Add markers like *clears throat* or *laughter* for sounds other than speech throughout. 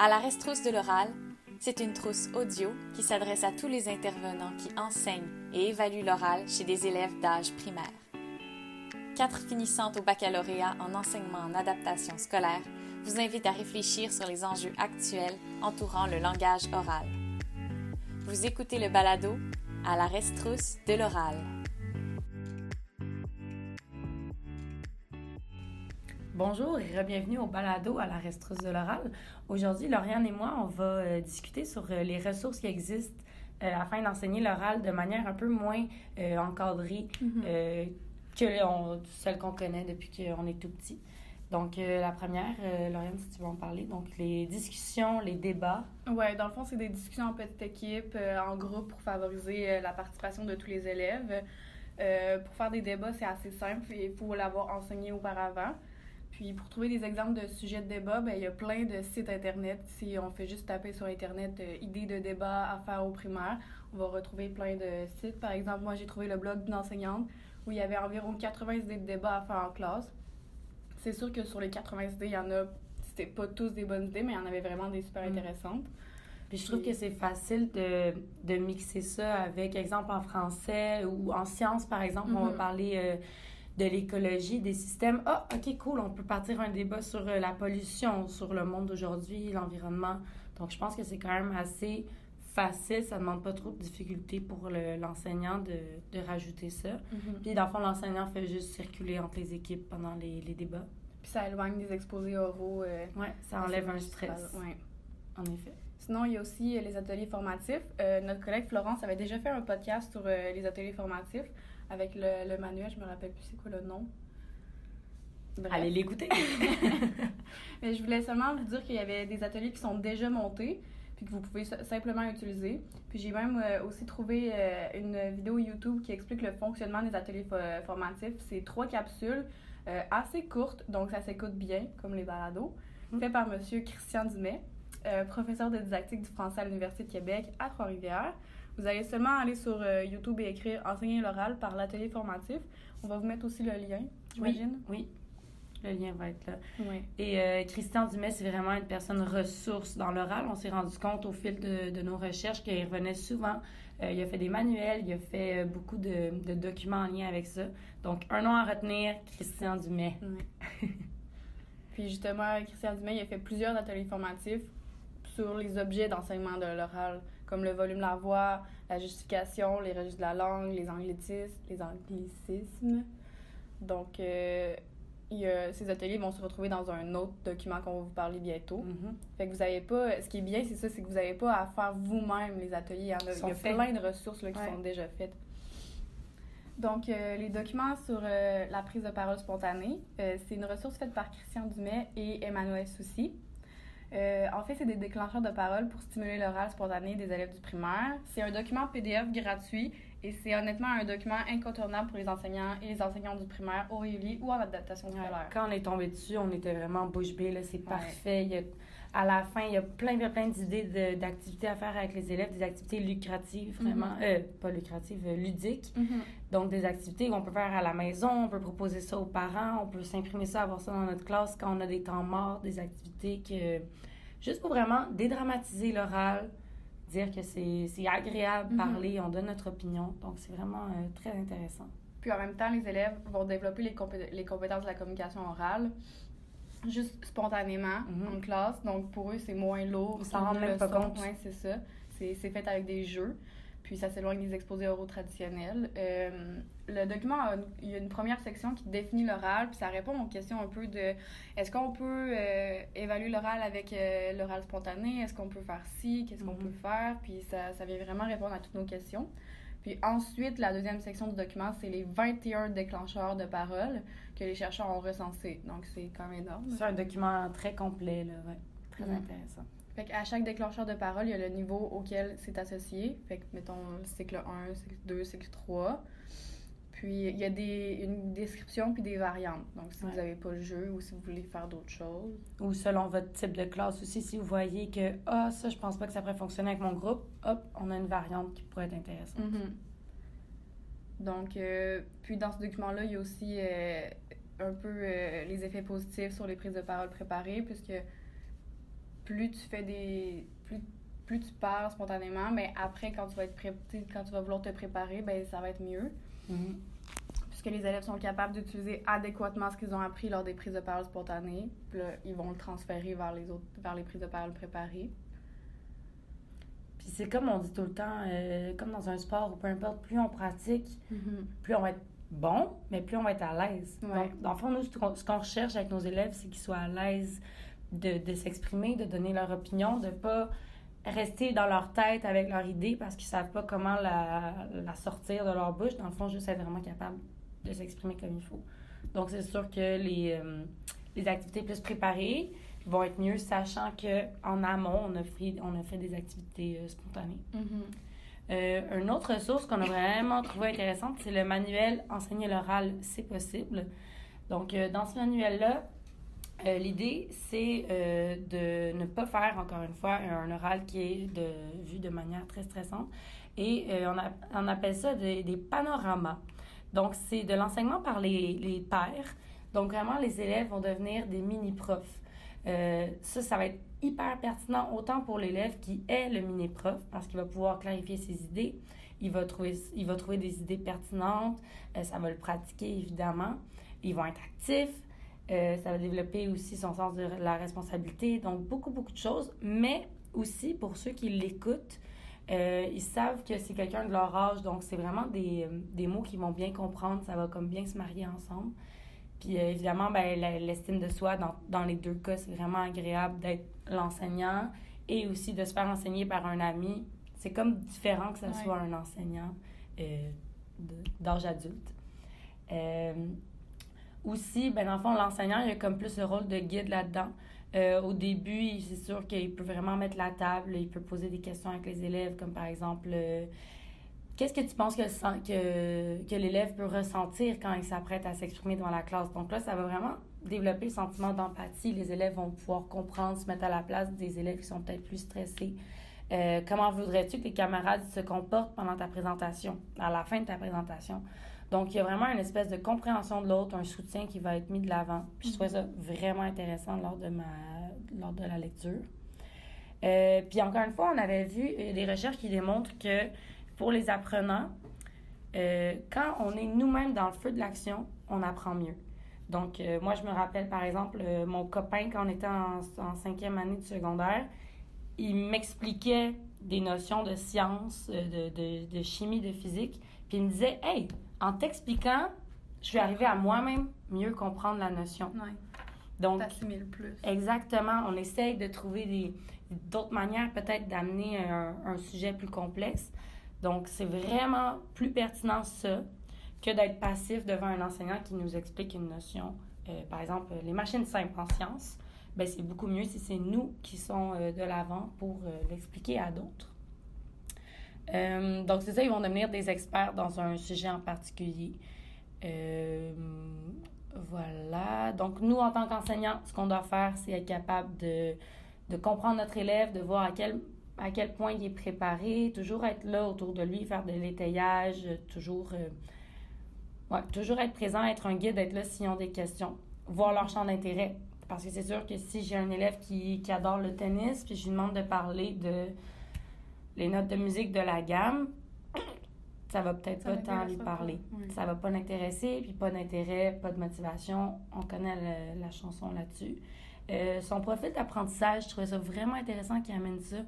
À la restrousse de l'oral, c'est une trousse audio qui s'adresse à tous les intervenants qui enseignent et évaluent l'oral chez des élèves d'âge primaire. Quatre finissantes au baccalauréat en enseignement en adaptation scolaire vous invitent à réfléchir sur les enjeux actuels entourant le langage oral. Vous écoutez le balado à la restrousse de l'oral. Bonjour et bienvenue au balado à la restrousse de l'oral. Aujourd'hui, Lauriane et moi, on va euh, discuter sur euh, les ressources qui existent euh, afin d'enseigner l'oral de manière un peu moins encadrée que on, celle qu'on connaît depuis qu'on est tout petit. Donc, la première, Lauriane, si tu veux en parler, donc les discussions, les débats. Oui, dans le fond, c'est des discussions en petite équipe, en groupe pour favoriser la participation de tous les élèves. pour faire des débats, c'est assez simple il faut l'avoir enseigné auparavant. Puis pour trouver des exemples de sujets de débat, ben, il y a plein de sites Internet. Si on fait juste taper sur Internet euh, idées de débat à faire au primaire, on va retrouver plein de sites. Par exemple, moi, j'ai trouvé le blog d'une enseignante où il y avait environ 80 idées de débat à faire en classe. C'est sûr que sur les 80 idées, il y en a, c'était pas tous des bonnes idées, mais il y en avait vraiment des super mm. intéressantes. Puis je trouve que c'est facile de, de, mixer ça avec, exemple, en français ou en sciences, par exemple, on va mm-hmm. parler... Euh, de l'écologie, des systèmes. Ah, OK, cool, on peut partir un débat sur euh, la pollution, sur le monde d'aujourd'hui, l'environnement. Donc, je pense que c'est quand même assez facile, ça ne demande pas trop de difficultés pour l'enseignant de, de, rajouter ça. Mm-hmm. Puis, dans le fond, l'enseignant fait juste circuler entre les équipes pendant les, les débats. Puis, ça éloigne des exposés oraux. Euh, oui, ça enlève un stress. Oui. En effet. Sinon, il y a aussi euh, les ateliers formatifs. notre collègue Florence avait déjà fait un podcast sur les ateliers formatifs avec le, le manuel, je me rappelle plus c'est quoi le nom. Allez l'écouter. *laughs* Mais je voulais seulement vous dire qu'il y avait des ateliers qui sont déjà montés, puis que vous pouvez simplement utiliser. Puis j'ai même euh, aussi trouvé euh, une vidéo YouTube qui explique le fonctionnement des ateliers formatifs. C'est trois capsules euh, assez courtes, donc ça s'écoute bien, comme les balados, mm. fait par M. Christian Dumais, professeur de didactique du français à l'Université de Québec à Trois-Rivières. Vous allez seulement aller sur euh, YouTube et écrire Enseigner l'oral par l'atelier formatif. On va vous mettre aussi le lien, j'imagine. Oui, Le lien va être là. Oui. Et euh, Christian Dumais, c'est vraiment une personne ressource dans l'oral. On s'est rendu compte au fil de, de nos recherches qu'il revenait souvent. Euh, il a fait des manuels, il a fait beaucoup de, de, documents en lien avec ça. Donc, un nom à retenir, Christian Dumais. Oui. *laughs* Puis justement, Christian Dumais, il a fait plusieurs ateliers formatifs sur les objets d'enseignement de l'oral comme le volume de la voix, la justification, les registres de la langue, les anglicismes. Les anglicismes. Donc, euh, ces ateliers vont se retrouver dans un autre document qu'on va vous parler bientôt. Fait que vous avez pas. Ce qui est bien, c'est ça, c'est que vous n'avez pas à faire vous-même les ateliers. Il y, a, plein de ressources là, qui sont déjà faites. Donc, euh, les documents sur euh, la prise de parole spontanée, c'est une ressource faite par Christian Dumais et Emmanuel Soucy. Euh, en fait, c'est des déclencheurs de parole pour stimuler l'oral spontané des élèves du primaire. C'est un document PDF gratuit et c'est honnêtement un document incontournable pour les enseignants et les enseignants du primaire au Réuli ou en adaptation scolaire. Quand on est tombé dessus, on était vraiment bouche bée. C'est parfait. À la fin, il y a plein, plein d'idées d'activités à faire avec les élèves, des activités lucratives, vraiment. Mm-hmm. euh, pas lucratives, euh, ludiques. Mm-hmm. Donc, des activités qu'on peut faire à la maison, on peut proposer ça aux parents, on peut s'imprimer ça, avoir ça dans notre classe quand on a des temps morts, des activités que juste pour vraiment dédramatiser l'oral, dire que c'est agréable de mhm. parler, on donne notre opinion. Donc, c'est vraiment euh, très intéressant. Puis en même temps, les élèves vont développer les, les compétences de la communication orale juste spontanément mhm. en classe. Donc, pour eux, c'est moins lourd. Ils s'en rendent même pas compte. Oui, c'est ça. C'est fait avec des jeux puis ça s'éloigne des exposés oraux traditionnels. Euh, le document, il y a une première section qui définit l'oral, puis ça répond aux questions un peu de est-ce qu'on peut euh, évaluer l'oral avec euh, l'oral spontané, est-ce qu'on peut faire ci, qu'est-ce qu'on peut mhm. faire, puis ça, ça vient vraiment répondre à toutes nos questions. Puis ensuite, la deuxième section du document, c'est les 21 déclencheurs de parole que les chercheurs ont recensés. Donc, c'est quand même énorme. C'est un document très complet, là, ouais. Très mhm. intéressant. Fait à chaque déclencheur de parole, il y a le niveau auquel c'est associé. Fait que, mettons, cycle 1, cycle 2, cycle 3. Puis, il y a des, une description puis des variantes. Donc, si vous n'avez pas le jeu ou si vous voulez faire d'autres choses. Ou selon votre type de classe aussi, si vous voyez que, ah, ça, je pense pas que ça pourrait fonctionner avec mon groupe, hop, on a une variante qui pourrait être intéressante. Mm-hmm. Donc, euh, puis dans ce document-là, il y a aussi euh, un peu euh, les effets positifs sur les prises de parole préparées, puisque plus tu fais des. Plus, plus tu parles spontanément, mais après, quand tu vas être prêt, quand tu vas vouloir te préparer, ben ça va être mieux. Mm-hmm. Puisque les élèves sont capables d'utiliser adéquatement ce qu'ils ont appris lors des prises de parole spontanées. Puis là, ils vont le transférer vers les autres, vers les prises de parole préparées. Puis c'est comme on dit tout le temps, euh, comme dans un sport ou peu importe, plus on pratique, mm-hmm. plus on va être bon, mais plus on va être à l'aise. Donc, dans le fond, nous, ce qu'on recherche avec nos élèves, c'est qu'ils soient à l'aise de, de s'exprimer, de donner leur opinion, de pas rester dans leur tête avec leur idée parce qu'ils savent pas comment la, la, sortir de leur bouche. Dans le fond, juste être vraiment capable de s'exprimer comme il faut. Donc, c'est sûr que les, euh, les activités plus préparées vont être mieux, sachant qu'en amont, on a, fait, on a fait des activités euh, spontanées. Euh, une autre ressource qu'on a vraiment trouvé intéressante, c'est le manuel Enseigner l'oral, c'est possible. Donc, dans ce manuel-là, euh, l'idée, c'est de ne pas faire, encore une fois, un oral qui est vu de manière très stressante. Et on, on, appelle ça des, panoramas. Donc, c'est de l'enseignement par les, les pairs. Donc, vraiment, les élèves vont devenir des mini-profs. ça, ça va être hyper pertinent autant pour l'élève qui est le mini-prof parce qu'il va pouvoir clarifier ses idées, il va trouver, il va trouver des idées pertinentes, euh, ça va le pratiquer évidemment, ils vont être actifs, euh, ça va développer aussi son sens de la responsabilité, donc beaucoup, beaucoup de choses, mais aussi pour ceux qui l'écoutent, euh, ils savent que c'est quelqu'un de leur âge, donc c'est vraiment des, des mots qu'ils vont bien comprendre, ça va comme bien se marier ensemble. Puis évidemment, ben, l'estime de soi, dans, dans les deux cas, c'est vraiment agréable d'être l'enseignant et aussi de se faire enseigner par un ami. C'est comme différent que ce soit un enseignant euh, d'âge adulte. Euh, aussi, ben, dans le fond, l'enseignant, il a comme plus le rôle de guide là-dedans. Euh, au début, c'est sûr qu'il peut vraiment mettre la table, il peut poser des questions avec les élèves, comme par exemple, qu'est-ce que tu penses que, que, que l'élève peut ressentir quand il s'apprête à s'exprimer devant la classe? Donc là, ça va vraiment développer le sentiment d'empathie. Les élèves vont pouvoir comprendre, se mettre à la place des élèves qui sont peut-être plus stressés. Euh, comment voudrais-tu que tes camarades se comportent pendant ta présentation, à la fin de ta présentation? Donc, il y a vraiment une espèce de compréhension de l'autre, un soutien qui va être mis de l'avant. Puis, je trouvais ça vraiment intéressant lors de, ma, lors de la lecture. Euh, puis, encore une fois, on avait vu euh, des recherches qui démontrent que pour les apprenants, quand on est nous-mêmes dans le feu de l'action, on apprend mieux. Donc, euh, moi, je me rappelle, par exemple, euh, mon copain, quand on était en, cinquième année de secondaire, il m'expliquait des notions de science, euh, de, de, chimie, de physique. Puis il me disait, hey, en t'expliquant, je vais arriver à moi-même mieux comprendre la notion. Donc, plus. Exactement. On essaye de trouver d'autres manières peut-être d'amener un, un, sujet plus complexe. Donc, c'est vraiment plus pertinent ça que d'être passif devant un enseignant qui nous explique une notion. Euh, par exemple, les machines simples en sciences, ben, c'est beaucoup mieux si c'est nous qui sommes euh, de l'avant pour euh, l'expliquer à d'autres. Donc, c'est ça, ils vont devenir des experts dans un sujet en particulier. voilà. Donc, nous, en tant qu'enseignants, ce qu'on doit faire, c'est être capable de, comprendre notre élève, de voir à quel à quel point il est préparé, toujours être là autour de lui, faire de l'étayage, toujours oui, toujours être présent, être un guide, être là s'ils ont des questions, voir leur champ d'intérêt. Parce que c'est sûr que si j'ai un élève qui, adore le tennis, puis je lui demande de parler de les notes de musique de la gamme, ça va peut-être pas tant lui parler. Ça va pas l'intéresser, puis pas d'intérêt, pas de motivation. On connaît la chanson là-dessus. Euh, son profil d'apprentissage, je trouvais ça vraiment intéressant qu'il amène ça.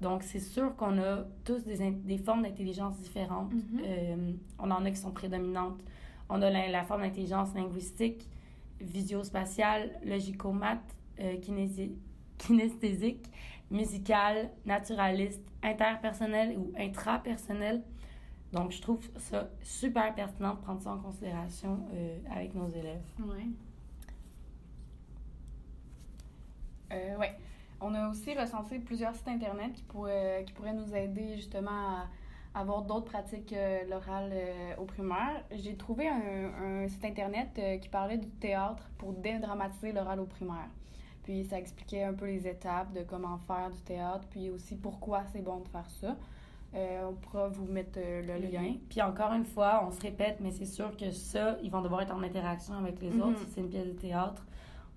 Donc, c'est sûr qu'on a tous des, des formes d'intelligence différentes. Mm-hmm. Euh, on en a qui sont prédominantes on a la, forme d'intelligence linguistique, visio-spatiale, logico-mat, euh, kinesthésique, musicale, naturaliste, interpersonnelle ou intrapersonnelle. Donc, je trouve ça super pertinent de prendre ça en considération euh, avec nos élèves. Oui. Euh, ouais. On a aussi recensé plusieurs sites Internet qui pourraient, nous aider justement à avoir d'autres pratiques euh, euh, au primaire. J'ai trouvé un, site internet euh, qui parlait du théâtre pour dédramatiser l'oral au primaire. Puis ça expliquait un peu les étapes de comment faire du théâtre, puis aussi pourquoi c'est bon de faire ça. on pourra vous mettre le, lien. Puis encore une fois, on se répète, mais c'est sûr que ça, ils vont devoir être en interaction avec les autres. Mm-hmm. Si c'est une pièce de théâtre,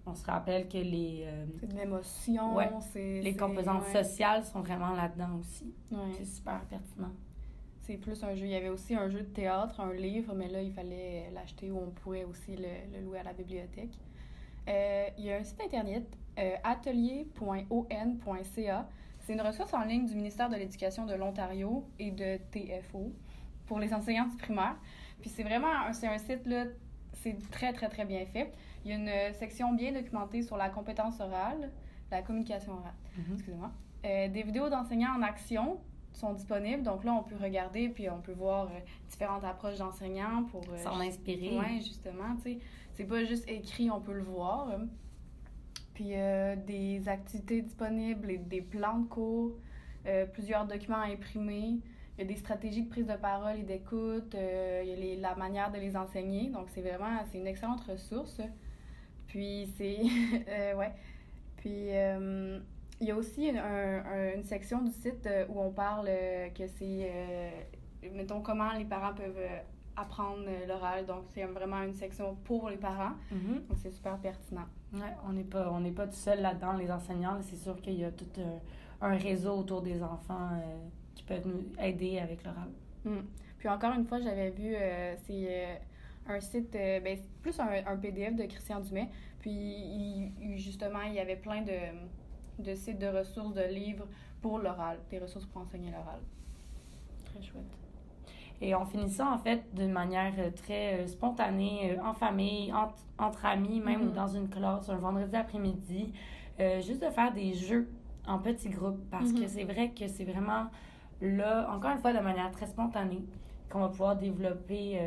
on se rappelle que les... Euh, c'est de l'émotion. Les composantes sociales sont vraiment là-dedans aussi. C'est super pertinent. C'est plus un jeu. Il y avait aussi un jeu de théâtre, un livre, mais là, il fallait l'acheter ou on pourrait aussi le, louer à la bibliothèque. Euh, il y a un site internet, euh, atelier.on.ca. C'est une ressource en ligne du ministère de l'Éducation de l'Ontario et de TFO pour les enseignants du primaire. Puis c'est vraiment, c'est un site, là, c'est très, très, très bien fait. Il y a une section bien documentée sur la compétence orale, la communication orale, mm-hmm. excusez-moi. Euh, des vidéos d'enseignants en action sont disponibles. Donc là, on peut regarder puis on peut voir euh, différentes approches d'enseignants pour... Euh, S'en inspirer. Oui, justement, tu sais. C'est pas juste écrit, on peut le voir. Puis des activités disponibles, et des plans de cours, plusieurs documents à imprimer. Il y a des stratégies de prise de parole et d'écoute. il y a la manière de les enseigner. Donc, c'est vraiment... C'est une excellente ressource. Puis c'est. *laughs* Euh, ouais. Puis euh, il y a aussi une, section du site euh, où on parle que c'est. mettons, comment les parents peuvent apprendre l'oral. Donc, c'est vraiment une section pour les parents. Mm-hmm. Donc, c'est super pertinent. Ouais, on n'est pas, on pas tout seul là-dedans, les enseignants. C'est sûr qu'il y a tout un, réseau autour des enfants qui peuvent nous aider avec l'oral. Mm. Puis encore une fois, j'avais vu, c'est un site, euh, ben, plus un, PDF de Christian Dumais. Puis, il, justement, il y avait plein de, de sites de ressources, de livres pour l'oral, des ressources pour enseigner l'oral. Très chouette. Et on finit ça, en fait, d'une manière euh, très euh, spontanée, en famille, entre, amis, même mm-hmm. dans une classe, un vendredi après-midi, juste de faire des jeux en petits groupes, parce que mm-hmm. c'est vrai que c'est vraiment là, encore une fois, de manière très spontanée, qu'on va pouvoir développer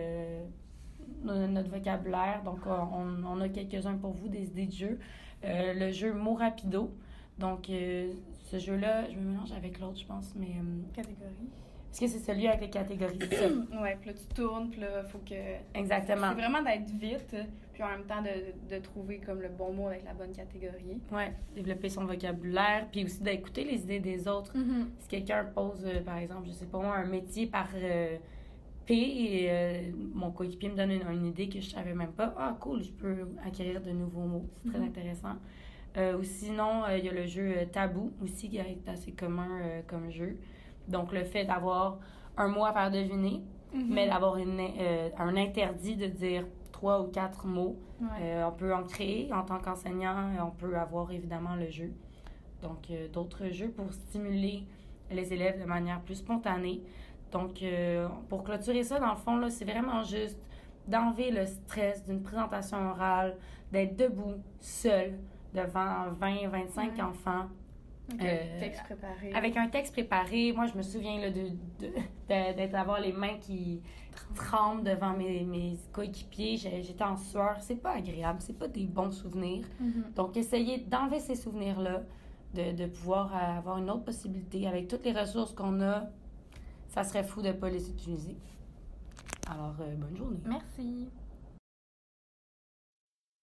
notre vocabulaire. Donc, euh, on, on a quelques-uns pour vous, des idées de jeu. Euh, le jeu Mot Rapido. Donc, euh, ce jeu-là, je me mélange avec l'autre, je pense, mais... Catégorie. Est-ce que c'est celui avec les catégories? *clears throat* ouais, puis là, tu tournes, puis là, il faut que... Exactement. C'est vraiment d'être vite, puis en même temps de, de, trouver comme le bon mot avec la bonne catégorie. Ouais, développer son vocabulaire, puis aussi d'écouter les idées des autres. Mm-hmm. Si quelqu'un pose, par exemple, je sais pas moi, un métier par puis, euh, mon coéquipier me donne une, idée que je savais même pas. Ah, cool, je peux acquérir de nouveaux mots. C'est très mhm. intéressant. Euh, ou sinon, euh, il y a le jeu Tabou aussi qui est assez commun comme jeu. Donc, le fait d'avoir un mot à faire deviner, mhm. mais d'avoir un interdit de dire trois ou quatre mots. on peut en créer en tant qu'enseignant. On peut avoir évidemment le jeu. Donc, d'autres jeux pour stimuler les élèves de manière plus spontanée. Donc, euh, pour clôturer ça, dans le fond, c'est vraiment juste d'enlever le stress d'une présentation orale, d'être debout, seul, devant 20, 25 enfants. Euh, texte préparé. Avec un texte préparé. Moi, je me souviens de, d'être d'avoir les mains qui tremblent devant mes, mes coéquipiers. J'étais en sueur. C'est pas agréable. C'est pas des bons souvenirs. Mm-hmm. Donc, essayez d'enlever ces souvenirs-là, de, de pouvoir avoir une autre possibilité avec toutes les ressources qu'on a ça serait fou de ne pas les utiliser. Alors, euh, bonne journée. Merci.